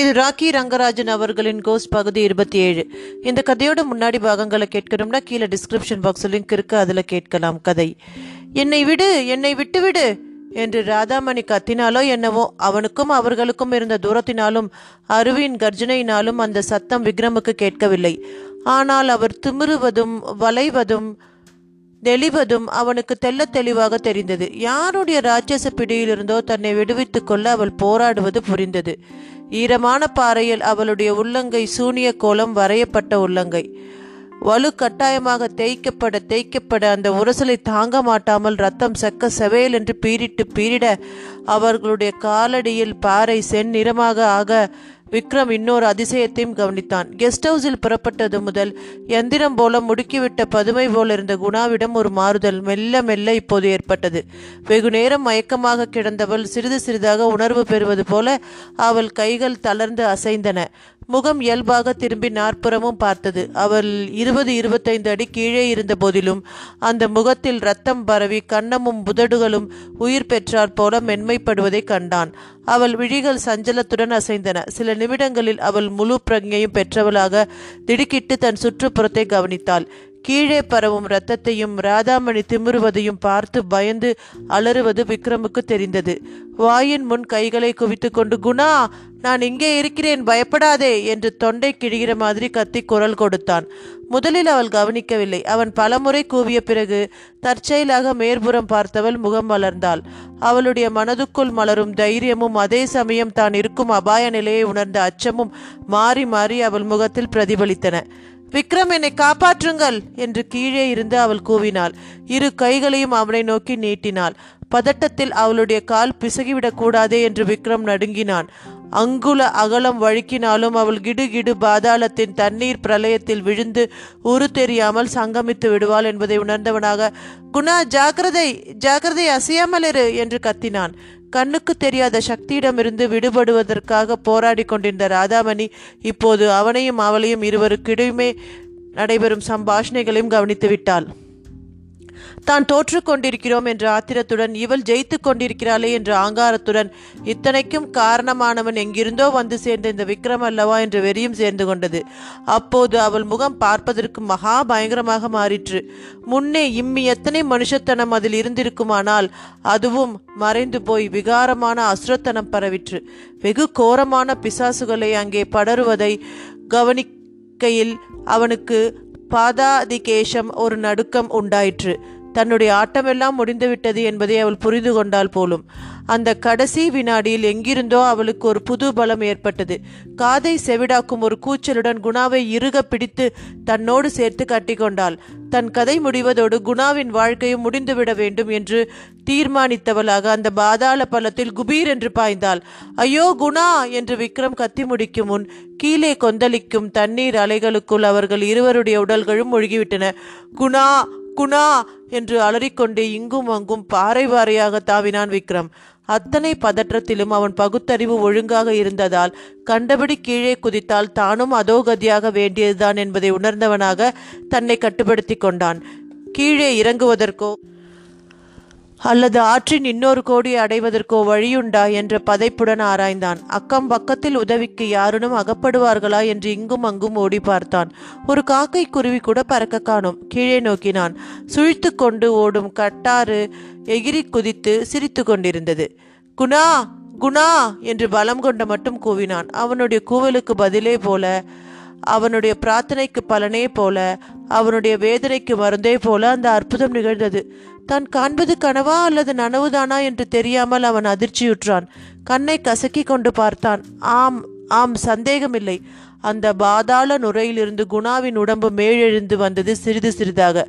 திரு ராக்கி ரங்கராஜன் அவர்களின் கோஸ் பகுதி இருபத்தி ஏழு. இந்த கதையோட முன்னாடி பாகங்களை கேட்கணும்னா கீழே டிஸ்கிரிப்ஷன் பாக்ஸ் லிங்க் இருக்கு அதில் கேட்கலாம் கதை. என்னை விடு என்னை விட்டு விடு என்று ராதாமணி கத்தினாலோ என்னவோ அவனுக்கும் அவர்களுக்கும் இருந்த தூரத்தினாலும் அருவியின் கர்ஜனையினாலும் அந்த சத்தம் விக்ரமுக்கு கேட்கவில்லை. ஆனால் அவர் திமிருவதும் வளைவதும் தெளிவதும் அவனுக்கு தெள்ளத் தெளிவாக தெரிந்தது. யாருடைய ராட்சச பிடியிலிருந்தோ தன்னை விடுவித்துக் கொள்ள அவள் போராடுவது புரிந்தது. ஈரமான பாறையில் அவளுடைய உள்ளங்கை சூனிய கோலம் வரையப்பட்ட உள்ளங்கை. வலு கட்டாயமாக தேய்க்கப்பட தேய்க்கப்பட அந்த உரசலை தாங்க மாட்டாமல் ரத்தம் செக்க செவேல் என்று பீரிட்டு பீரிட அவர்களுடைய காலடியில் பாறை செந்நிறமாக ஆக விக்ரம் இன்னொரு அதிசயத்தையும் கவனித்தான். கெஸ்ட் ஹவுஸில் புறப்பட்டது முதல் எந்திரம் போல முடுக்கிவிட்ட பதுமை போல இருந்த குணாவிடம் ஒரு மாறுதல் மெல்ல மெல்ல இப்போது ஏற்பட்டது. வெகு நேரம் மயக்கமாக கிடந்தவள் சிறிது சிறிதாக உணர்வு பெறுவது போல அவள் கைகள் தளர்ந்து அசைந்தன. முகம் இயல்பாக திரும்பி நாற்புறமும் பார்த்தது. அவள் இருபது இருபத்தைந்து அடி கீழே இருந்த போதிலும் அந்த முகத்தில் ரத்தம் பரவி கன்னமும் புதடுகளும் உயிர் பெற்றாற் போல மென்மைப்படுவதை கண்டான். அவள் விழிகள் சஞ்சலத்துடன் அசைந்தன. சில நிமிடங்களில் அவள் முழு பிரஜையும் பெற்றவளாக திடுக்கிட்டு தன் சுற்றுப்புறத்தை கவனித்தாள். கீழே பரவும் ரத்தத்தையும் ராதாமணி திமிருவதையும் பார்த்து பயந்து அலறுவது விக்ரமுக்கு தெரிந்தது. வாயின் முன் கைகளை குவித்துக்கொண்டு குணா நான் இங்கே இருக்கிறேன் பயப்படாதே என்று தொண்டை கிழிகிற மாதிரி கத்தி குரல் கொடுத்தான். முதலில் அவள் கவனிக்கவில்லை. அவன் பலமுறை கூவிய பிறகு தற்செயலாக மேற்புறம் பார்த்தவள் முகம் வளர்ந்தாள் அவளுடைய மனதுக்குள் மலரும் தைரியமும் அதே சமயம் தான் இருக்கும் அபாய நிலையை உணர்ந்த அச்சமும் மாறி மாறி அவள் முகத்தில் பிரதிபலித்தன. விக்ரம் என்னை காப்பாற்றுங்கள் என்று கீழே இருந்து அவள் கூவினாள். இரு கைகளையும் அவனை நோக்கி நீட்டினாள். பதட்டத்தில் அவளுடைய கால் பிசகிவிடக் கூடாதே என்று விக்ரம் நடுங்கினான். அங்குல அகலம் வழுக்கினாலும் அவள் கிடுகிடு பாதாளத்தின் தண்ணீர் பிரளயத்தில் விழுந்து உரு தெரியாமல் சங்கமித்து விடுவாள் என்பதை உணர்ந்தவனாக குணா ஜாக்கிரதை ஜாக்கிரதை அசையாமலிரு என்று கத்தினான். கண்ணுக்கு தெரியாத சக்தியிடமிருந்து விடுபடுவதற்காக போராடி கொண்டிருந்த ராதாமணி இப்போது அவனையும் அவளையும் இருவருக்கிடையுமே நடைபெறும் சம்பாஷணைகளையும் கவனித்து விட்டாள் தான் தோற்று கொண்டிருக்கிறோம் என்ற ஆத்திரத்துடன் இவள் ஜெயித்து கொண்டிருக்கிறாளே என்ற ஆங்காரத்துடன் இத்தனைக்கும் காரணமானவன் எங்கிருந்தோ வந்து சேர்ந்த இந்த விக்ரம் அல்லவா என்ற வெறியும் சேர்ந்து கொண்டது. அப்போது அவள் முகம் பார்ப்பதற்கு மகா பயங்கரமாக மாறிற்று. முன்னே இம்மி எத்தனை மனுஷத்தனம் அதில் இருந்திருக்குமானால் அதுவும் மறைந்து போய் விகாரமான அசுரத்தனம் பரவிற்று. வெகு கோரமான பிசாசுகளை அங்கே படருவதை கவனிக்கையில் அவனுக்கு பாதாதிகேஷம் ஒரு நடுக்கம் உண்டாயிற்று. தன்னுடைய ஆட்டமெல்லாம் முடிந்துவிட்டது என்பதை அவள் புரிந்து கொண்டால் போலும். அந்த கடைசி வினாடியில் எங்கிருந்தோ அவளுக்கு ஒரு புது பலம் ஏற்பட்டது. காதை செவிடாக்கும் ஒரு கூச்சலுடன் குணாவை இறுக பிடித்து தன்னோடு சேர்த்து கட்டிக்கொண்டாள் தன் கதை முடிவதோடு குணாவின் வாழ்க்கையும் முடிந்துவிட வேண்டும் என்று தீர்மானித்தவளாக அந்த பாதாள பள்ளத்தில் குபீர் என்று பாய்ந்தாள். ஐயோ குணா! என்று விக்ரம் கத்தி முடிக்கும் முன் கீழே கொந்தளிக்கும் தண்ணீர் அலைகளுக்குள் அவர்கள் இருவருடைய உடல்களும் மூழ்கிவிட்டன. குணா! குணா என்று அலறிக்கொண்டே இங்கும் அங்கும் பாறை பாறையாக தாவினான் விக்ரம். அத்தனை பதற்றத்திலும் அவன் பகுத்தறிவு ஒழுங்காக இருந்ததால் கண்டபடி கீழே குதித்தால் தானும் அதோகதியாக வேண்டியதுதான் என்பதை உணர்ந்தவனாக தன்னை கட்டுப்படுத்தி கொண்டான். கீழே இறங்குவதற்கோ அல்லது ஆற்றின் இன்னொரு கோடியை அடைவதற்கோ வழியுண்டா என்ற பதைப்புடன் ஆராய்ந்தான். அக்கம் பக்கத்தில் உதவிக்கு யாருனும் அகப்படுவார்களா என்று இங்கும் அங்கும் ஓடி பார்த்தான். ஒரு காக்கை குருவி கூட பறக்க காணும். கீழே நோக்கினான். சுழித்து கொண்டு ஓடும் கட்டாறு எகிரி குதித்து சிரித்து கொண்டிருந்தது. குணா குணா என்று பலம் கொண்ட மட்டும் கூவினான். அவனுடைய கூவலுக்கு பதிலே போல அவனுடைய பிரார்த்தனைக்கு பலனே போல அவனுடைய வேதனைக்கு மருந்தே போல அந்த அற்புதம் நிகழ்ந்தது. தான் காண்பது கனவா அல்லது நனவுதானா என்று தெரியாமல் அவன் அதிர்ச்சியுற்றான். கண்ணை கசக்கி கொண்டு பார்த்தான். ஆம் ஆம் சந்தேகமில்லை. அந்த பாதாள நுரையிலிருந்து குணாவின் உடம்பு மேலெழுந்து வந்தது சிறிது சிறிதாக.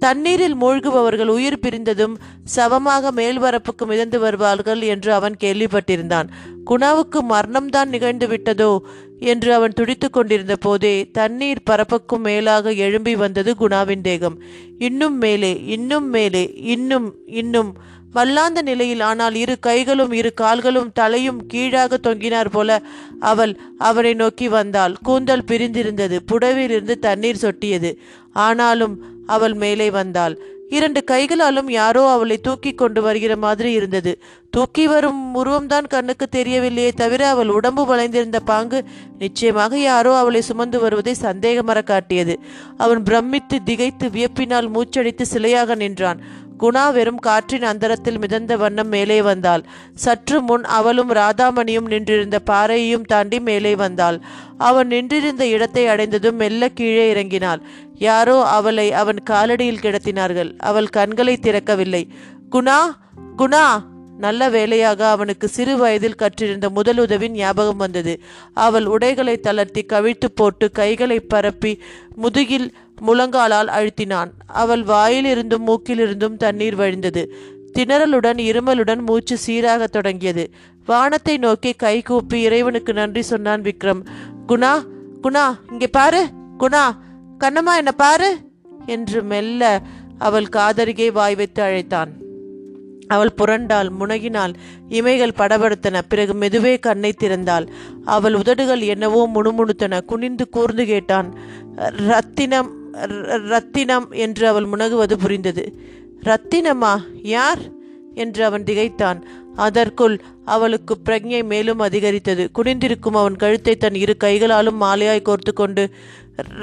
தண்ணீரில் மூழ்குபவர்கள் உயிர் பிரிந்ததும் சவமாக மேல்வரப்புக்கு மிதந்து வருவார்கள் என்று அவன் கேள்விப்பட்டிருந்தான். குணாவுக்கு மரணம்தான் நிகழ்ந்து விட்டதோ என்று அவன் துடித்து கொண்டிருந்த போதே தண்ணீர் பரப்புக்கும் மேலாக எழும்பி வந்தது குணாவின் தேகம். இன்னும் மேலே இன்னும் மேலே இன்னும் இன்னும். வல்லாந்த நிலையில் ஆனால் இரு கைகளும் இரு கால்களும் தலையும் கீழாக தொங்கினார் போல அவள் அவனை நோக்கி வந்தாள். கூந்தல் பிரிந்திருந்தது. புடவிலிருந்து தண்ணீர் சொட்டியது. ஆனாலும் அவள் மேலே வந்தாள். இரண்டு கைகளாலும் யாரோ அவளை தூக்கி கொண்டு வருகிற மாதிரி இருந்தது. தூக்கி வரும் உருவம்தான் கண்ணுக்கு தெரியவில்லையே தவிர அவள் உடம்பு வளைந்திருந்த பாங்கு நிச்சயமாக யாரோ அவளை சுமந்து வருவதை சந்தேகமர காட்டியது. அவன் பிரமித்து திகைத்து வியப்பினால் மூச்சடித்து சிலையாக நின்றான். குணா வெறும் காற்றின் அந்தரத்தில் மிதந்த வண்ணம் மேலே வந்தாள். சற்று முன் அவளும் ராதாமணியும் நின்றிருந்த பாறையையும் தாண்டி மேலே வந்தாள். அவன் நின்றிருந்த இடத்தை அடைந்ததும் மெல்ல கீழே இறங்கினாள். யாரோ அவளை அவன் காலடியில் கிடத்தினார்கள். அவள் கண்களை திறக்கவில்லை. குணா குணா! நல்ல வேளையாக அவனுக்கு சிறு வயதில் கற்றிருந்த முதலுதவின் ஞாபகம் வந்தது. அவள் உடைகளை தளர்த்தி கவிழ்த்து போட்டு கைகளை பரப்பி முதுகில் முழங்காலால் அழுத்தினான். அவள் வாயிலிருந்தும் மூக்கிலிருந்தும் தண்ணீர் வழிந்தது. திணறலுடன் இருமலுடன் மூச்சு சீராகத் தொடங்கியது. வானத்தை நோக்கி கை கூப்பி இறைவனுக்கு நன்றி சொன்னான் விக்ரம். குணா குணா! இங்கே பாரு குணா! கண்ணம்மா என்ன பாரு என்று மெல்ல அவள் காதருகே வாய் வைத்து அழைத்தான். அவள் புரண்டாள் முனகினாள் இமைகள் படபடுத்தன பிறகு மெதுவே கண்ணை திறந்தாள். அவள் உதடுகள் என்னவோ முணுமுணுத்தன குனிந்து கூர்ந்து கேட்டான் ரத்தினம் ர- ரத்தினம் என்று அவள் முனகுவது புரிந்தது. ரத்தினமா யார்? என்று அவன் திகைத்தான். அதற்குள் அவளுக்கு பிரக்ஞை மேலும் அதிகரித்தது. குனிந்திருக்கும் அவன் கழுத்தை தன் இரு கைகளாலும் மாலையாய் கோர்த்து கொண்டு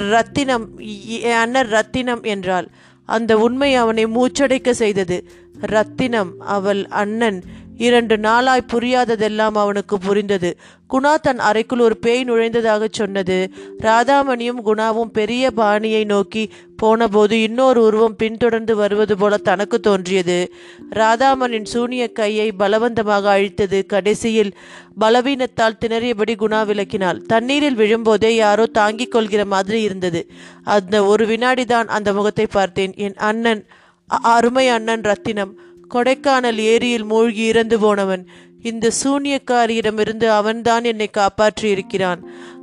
ரத்தினம் இ- அண்ணன் ரத்தினம் என்றாள். அந்த உண்மை அவனை மூச்சடைக்க செய்தது. ரத்தினம் அவள் அண்ணன். இரண்டு நாளாய் புரியாததெல்லாம் அவனுக்கு புரிந்தது. குணா தன் அறைக்குள் ஒரு பேய் நுழைந்ததாகச் சொன்னது. ராதாமணியும் குணாவும் பெரிய பாணியை நோக்கி போனபோது இன்னொரு உருவம் பின்தொடர்ந்து வருவது போல தனக்கு தோன்றியது. ராதாமனின் சூனிய கையை பலவந்தமாக அழித்தது. கடைசியில் பலவீனத்தால் திணறியபடி குணா விளக்கினாள். தண்ணீரில் விழும்போதே யாரோ தாங்கிக் கொள்கிற மாதிரி இருந்தது. அந்த ஒரு வினாடிதான் அந்த முகத்தை பார்த்தேன். என் அண்ணன் அருமை அண்ணன் ரத்தினம் கொடைக்கானல் ஏரியில் மூழ்கி இறந்து போனவன் இந்த சூனியக்காரியிடமிருந்து அவன்தான் என்னை காப்பாற்றி இருக்கிறான்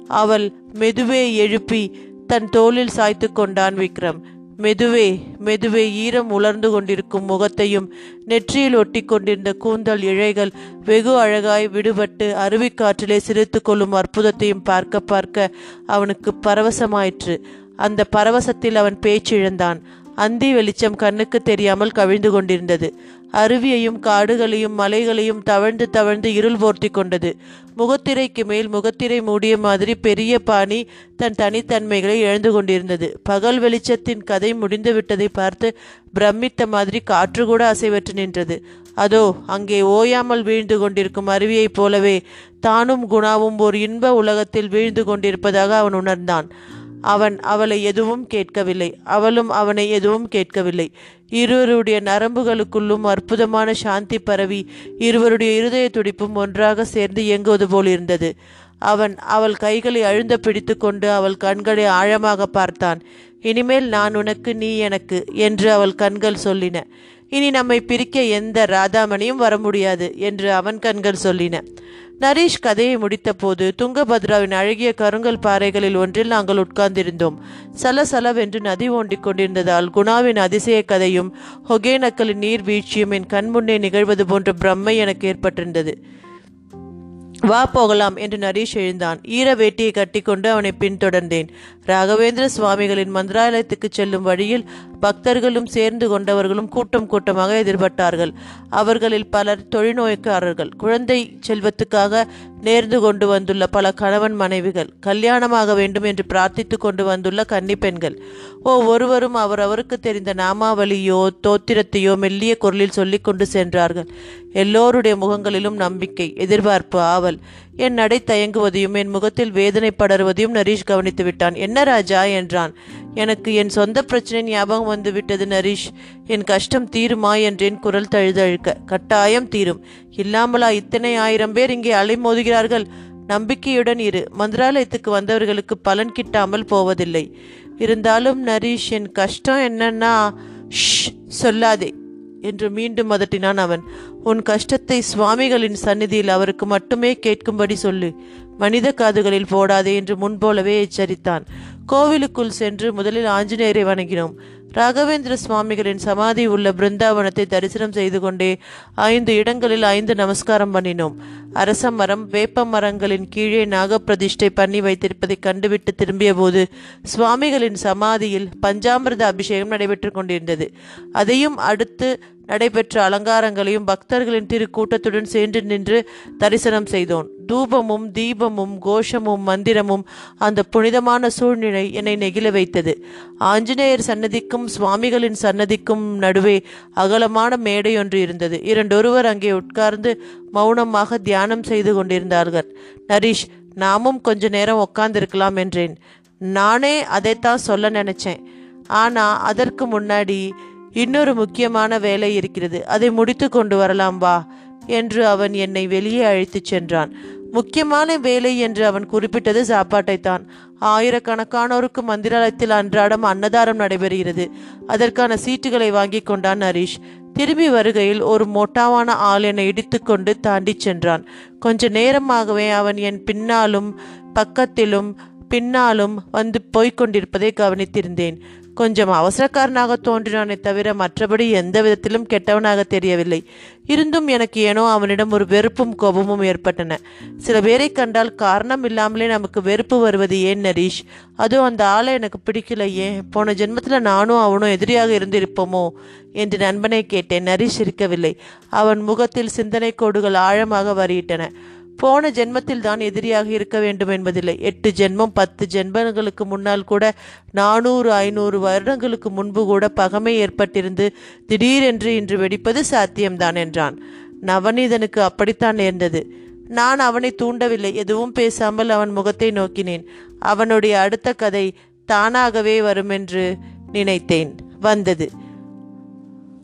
அவள் மெதுவே எழுப்பி தன் தோளில் சாய்த்து கொண்டான் விக்ரம். மெதுவே மெதுவே ஈரம் உலர்ந்து கொண்டிருக்கும் முகத்தையும் நெற்றியில் ஒட்டி கொண்டிருந்த கூந்தல் இழைகள் வெகு அழகாய் விடுபட்டு அருவிக்காற்றிலே சிரித்து கொள்ளும் அற்புதத்தையும் பார்க்க பார்க்க அவனுக்கு பரவசமாயிற்று. அந்த பரவசத்தில் அவன் பேச்சிழந்தான். அந்தி வெளிச்சம் கண்ணுக்கு தெரியாமல் கவிழ்ந்து கொண்டிருந்தது. அருவியையும் காடுகளையும் மலைகளையும் தவழ்ந்து தவழ்ந்து இருள் போர்த்தி கொண்டது. முகத்திரைக்கு மேல் முகத்திரை மூடிய மாதிரி பெரிய பாணி தன் தனித்தன்மைகளை இழந்து கொண்டிருந்தது. பகல் வெளிச்சத்தின் கதை முடிந்து விட்டதை பார்த்து பிரமித்த மாதிரி காற்று கூட அசைவற்று நின்றது. அதோ அங்கே ஓயாமல் வீழ்ந்து கொண்டிருக்கும் அருவியைப் போலவே தானும் குணாவும் ஒரு இன்ப உலகத்தில் வீழ்ந்து கொண்டிருப்பதாக அவன் உணர்ந்தான். அவன் அவளை எதுவும் கேட்கவில்லை. அவளும் அவனை எதுவும் கேட்கவில்லை. இருவருடைய நரம்புகளுக்குள்ளும் அற்புதமான சாந்தி பரவி இருவருடைய இருதய துடிப்பும் ஒன்றாக சேர்ந்து இயங்குவது போல் இருந்தது. அவன் அவள் கைகளை அழுந்த பிடித்து கொண்டு அவள் கண்களை ஆழமாக பார்த்தான். இனிமேல் நான் உனக்கு நீ எனக்கு என்று அவள் கண்கள் சொல்லின. இனி நம்மை பிரிக்க எந்த ராதாமணியும் வர முடியாது என்று அவன் கண்கள் சொல்லின. நரேஷ் கதையை முடித்தபோது துங்கபத்ராவின் அழகிய கருங்கல் பாறைகளில் ஒன்றில் நாங்கள் உட்கார்ந்திருந்தோம். சலசலவென்று நதி ஓண்டிக் கொண்டிருந்ததால் குணாவின் அதிசய கதையும் ஒகேனக்கலின் நீர்வீழ்ச்சியும் என் கண்முன்னே நிகழ்வது போன்ற பிரம்மை எனக்கு ஏற்பட்டிருந்தது. வா போகலாம் என்று நரீஷ் எழுந்தான். ஈர வேட்டியை கட்டிக்கொண்டு அவனை பின்தொடர்ந்தேன். ராகவேந்திர சுவாமிகளின் மந்திராலயத்துக்கு செல்லும் வழியில் பக்தர்களும் சேர்ந்து கொண்டவர்களும் கூட்டம் கூட்டமாக எதிர்பட்டார்கள். அவர்களில் பலர் தொழில்நோய்க்காரர்கள் குழந்தை செல்வத்துக்காக நேர்ந்து கொண்டு வந்துள்ள பல கணவன் மனைவிகள் கல்யாணமாக வேண்டும் என்று பிரார்த்தித்து கொண்டு வந்துள்ள கன்னிப்பெண்கள் ஓ ஒருவரும் அவரவருக்கு தெரிந்த நாமாவளியோ தோத்திரத்தையோ மெல்லிய குரலில் சொல்லிக் கொண்டு சென்றார்கள். எல்லோருடைய முகங்களிலும் நம்பிக்கை எதிர்பார்ப்பு ஆவல். என் நடை தயங்குவதையும் என் முகத்தில் வேதனை படருவதையும் நரீஷ் கவனித்து விட்டான். என்ன ராஜா? என்றான். எனக்கு என் சொந்த பிரச்சனை ஞாபகம் வந்து விட்டது நரீஷ். என் கஷ்டம் தீருமா? என்றேன் குரல் தழுதழுக்க. கட்டாயம் தீரும். இல்லாமலா இத்தனை ஆயிரம் பேர் இங்கே அலைமோதுகிறார்கள். நம்பிக்கையுடன் இரு. மந்திராலயத்துக்கு வந்தவர்களுக்கு பலன் கிட்டாமல் போவதில்லை. இருந்தாலும் நரீஷ் என் கஷ்டம் என்னன்னா ஷ் சொல்லாதே என்று மீண்டும் அதட்டினான் அவன். உன் கஷ்டத்தை சுவாமிகளின் சந்நிதியில் அவருக்கு மட்டுமே கேட்கும்படி சொல்லு. மனித காதுகளில் போடாதே என்று முன்போலவே எச்சரித்தான். கோவிலுக்குள் சென்று முதலில் ஆஞ்சநேயரை வணங்கினோம். ராகவேந்திர சுவாமிகளின் சமாதி உள்ள பிருந்தாவனத்தை தரிசனம் செய்து கொண்டே ஐந்து இடங்களில் ஐந்து நமஸ்காரம் பண்ணினோம். அரச மரம் வேப்ப மரங்களின் கீழே நாகப்பிரதிஷ்டை பண்ணி வைத்திருப்பதை கண்டுவிட்டு திரும்பிய போது சுவாமிகளின் சமாதியில் பஞ்சாமிரத அபிஷேகம் நடைபெற்று கொண்டிருந்தது. அதையும் அடுத்து நடைபெற்ற அலங்காரங்களையும் பக்தர்களின் திருக்கூட்டத்துடன் சென்று நின்று தரிசனம் செய்தோன் தூபமும் தீபமும் கோஷமும் மந்திரமும் அந்த புனிதமான சூழ்நிலை என்னை நெகிழ வைத்தது. ஆஞ்சநேயர் சன்னதிக்கும் சுவாமிகளின் சன்னதிக்கும் நடுவே அகலமான மேடை ஒன்று இருந்தது. இரண்டொருவர் அங்கே உட்கார்ந்து மௌனமாக தியானம் செய்து கொண்டிருந்தார்கள். நரீஷ் நாமும் கொஞ்ச நேரம் உட்கார்ந்திருக்கலாம் என்றேன். நானே அதைத்தான் சொல்ல நினைச்சேன். ஆனா அதற்கு முன்னாடி இன்னொரு முக்கியமான வேலை இருக்கிறது. அதை முடித்து கொண்டு வரலாம் வா என்று அவன் என்னை வெளியே அழைத்துச் சென்றான். முக்கியமான வேலை என்று அவன் குறிப்பிட்டது சாப்பாட்டைத்தான். ஆயிரக்கணக்கானோருக்கு மந்திராலயத்தில் அன்றாடம் அன்னதானம் நடைபெறுகிறது. அதற்கான சீட்டுகளை வாங்கி கொண்டான் ஹரீஷ் திரும்பி வருகையில் ஒரு மொட்டாவான ஆள் என்னை இடித்துக்கொண்டு தாண்டி சென்றான். கொஞ்ச நேரமாகவே அவன் என் பின்னாலும் பக்கத்திலும் பின்னாலும் வந்து போய்க் கொண்டிருப்பதை கவனித்திருந்தேன். கொஞ்சம் அவசரக்காரனாக தோன்றினானே தவிர மற்றபடி எந்த விதத்திலும் கெட்டவனாக தெரியவில்லை. இருந்தும் எனக்கு ஏனோ அவனிடம் ஒரு வெறுப்பும் கோபமும் ஏற்பட்டன. சில பேரை கண்டால் காரணம் இல்லாமலே நமக்கு வெறுப்பு வருவது ஏன் நரீஷ்? அதுவும் அந்த ஆளை எனக்கு பிடிக்கலையே. போன ஜென்மத்தில் நானும் அவனும் எதிரியாக இருந்திருப்போமோ? என்று நண்பனை கேட்டேன். நரீஷ் இருக்கவில்லை. அவன் முகத்தில் சிந்தனை கோடுகள் ஆழமாக வரியிட்டன. போன ஜென்மத்தில் தான் எதிரியாக இருக்க வேண்டும் என்பதில்லை. எட்டு ஜென்மம் பத்து ஜென்மங்களுக்கு முன்னால் கூட நானூறு ஐநூறு வருடங்களுக்கு முன்பு கூட பகமை ஏற்பட்டிருந்து திடீரென்று இன்று வெடிப்பது சாத்தியம்தான் என்றான். நவநீதனுக்கு அப்படித்தான் நேர்ந்தது. நான் அவனை தூண்டவில்லை. எதுவும் பேசாமல் அவன் முகத்தை நோக்கினேன். அவனுடைய அடுத்த கதை தானாகவே வருமென்று நினைத்தேன். வந்தது.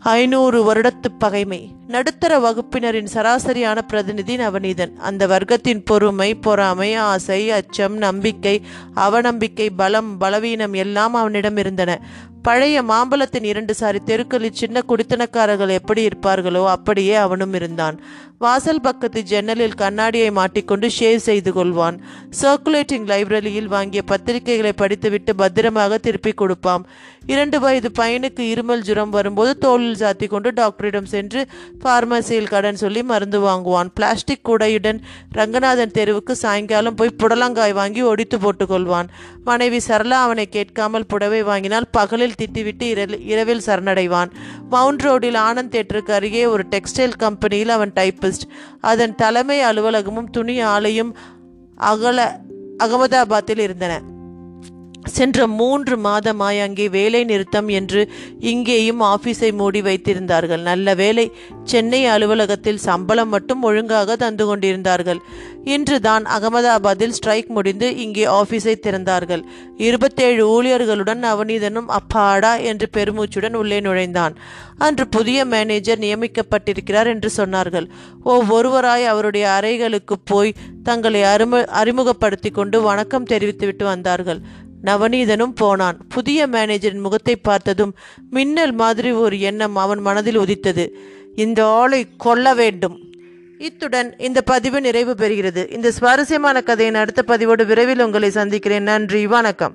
ஐநூறு வருடத்து பகைமை. நடுத்தர வகுப்பினரின் சராசரியான பிரதிநிதி நவநீதன். அந்த வர்க்கத்தின் பொறுமை பொறாமை ஆசை அச்சம் நம்பிக்கை அவநம்பிக்கை பலம் பலவீனம் எல்லாம் அவனிடம் இருந்தன. பழைய மாம்பழத்தின் இரண்டு சாரி தெருக்களில் சின்ன குடித்தனக்காரர்கள் எப்படி இருப்பார்களோ அப்படியே அவனும் இருந்தான். வாசல் பக்கத்து ஜன்னலில் கண்ணாடியை மாட்டிக்கொண்டு ஷேவ் செய்து கொள்வான். சர்க்குலேட்டிங் லைப்ரரியில் வாங்கிய பத்திரிகைகளை படித்துவிட்டு பத்திரமாக திருப்பி கொடுப்பான். இரண்டு வயது பையனுக்கு இருமல் ஜுரம் வரும்போது தோளில் சாத்தி கொண்டு டாக்டரிடம் சென்று பார்மசியில் கடன் சொல்லி மருந்து வாங்குவான். பிளாஸ்டிக் கூடையுடன் ரங்கநாதன் தெருவுக்கு சாயங்காலம் போய் புடலங்காய் வாங்கி ஒடித்து போட்டுக்கொள்வான் மனைவி சரளா அவனை கேட்காமல் புடவை வாங்கினால் பகலில் திட்டிவிட்டு இரவில் இரவில் சரணடைவான். மவுண்ட் ரோடில் ஆனந்த் தேட்டருக்கு அருகே ஒரு டெக்ஸ்டைல் கம்பெனியில் அவன் டைப்பிஸ்ட். அதன் தலைமை அலுவலகமும் துணி ஆலையும் அகல அகமதாபாத்தில் இருந்தன. சென்ற மூன்று மாதமாய் அங்கே வேலை நிறுத்தம் என்று இங்கேயும் ஆபீஸை மூடி வைத்திருந்தார்கள். நல்ல வேலை சென்னை அலுவலகத்தில் சம்பளம் மட்டும் ஒழுங்காக தந்து கொண்டிருந்தார்கள். இன்று தான் அகமதாபாத்தில் ஸ்ட்ரைக் முடிந்து இங்கே ஆபீஸை திறந்தார்கள். இருபத்தேழு ஊழியர்களுடன் அவனீதனும் அப்பாடா என்று பெருமூச்சுடன் உள்ளே நுழைந்தான். அன்று புதிய மேனேஜர் நியமிக்கப்பட்டிருக்கிறார் என்று சொன்னார்கள். ஒவ்வொருவராய் அவருடைய அறைகளுக்கு போய் தங்களை அறிமு அறிமுகப்படுத்தி கொண்டு வணக்கம் தெரிவித்துவிட்டு வந்தார்கள். நவநீதனும் போனான். புதிய மேனேஜரின் முகத்தை பார்த்ததும் மின்னல் மாதிரி ஒரு எண்ணம் அவன் மனதில் உதித்தது. இந்த ஆளை கொல்ல வேண்டும். இத்துடன் இந்த பதிவு நிறைவு பெறுகிறது. இந்த சுவாரஸ்யமான கதையின் அடுத்த பதிவோடு விரைவில் உங்களை சந்திக்கிறேன். நன்றி. வணக்கம்.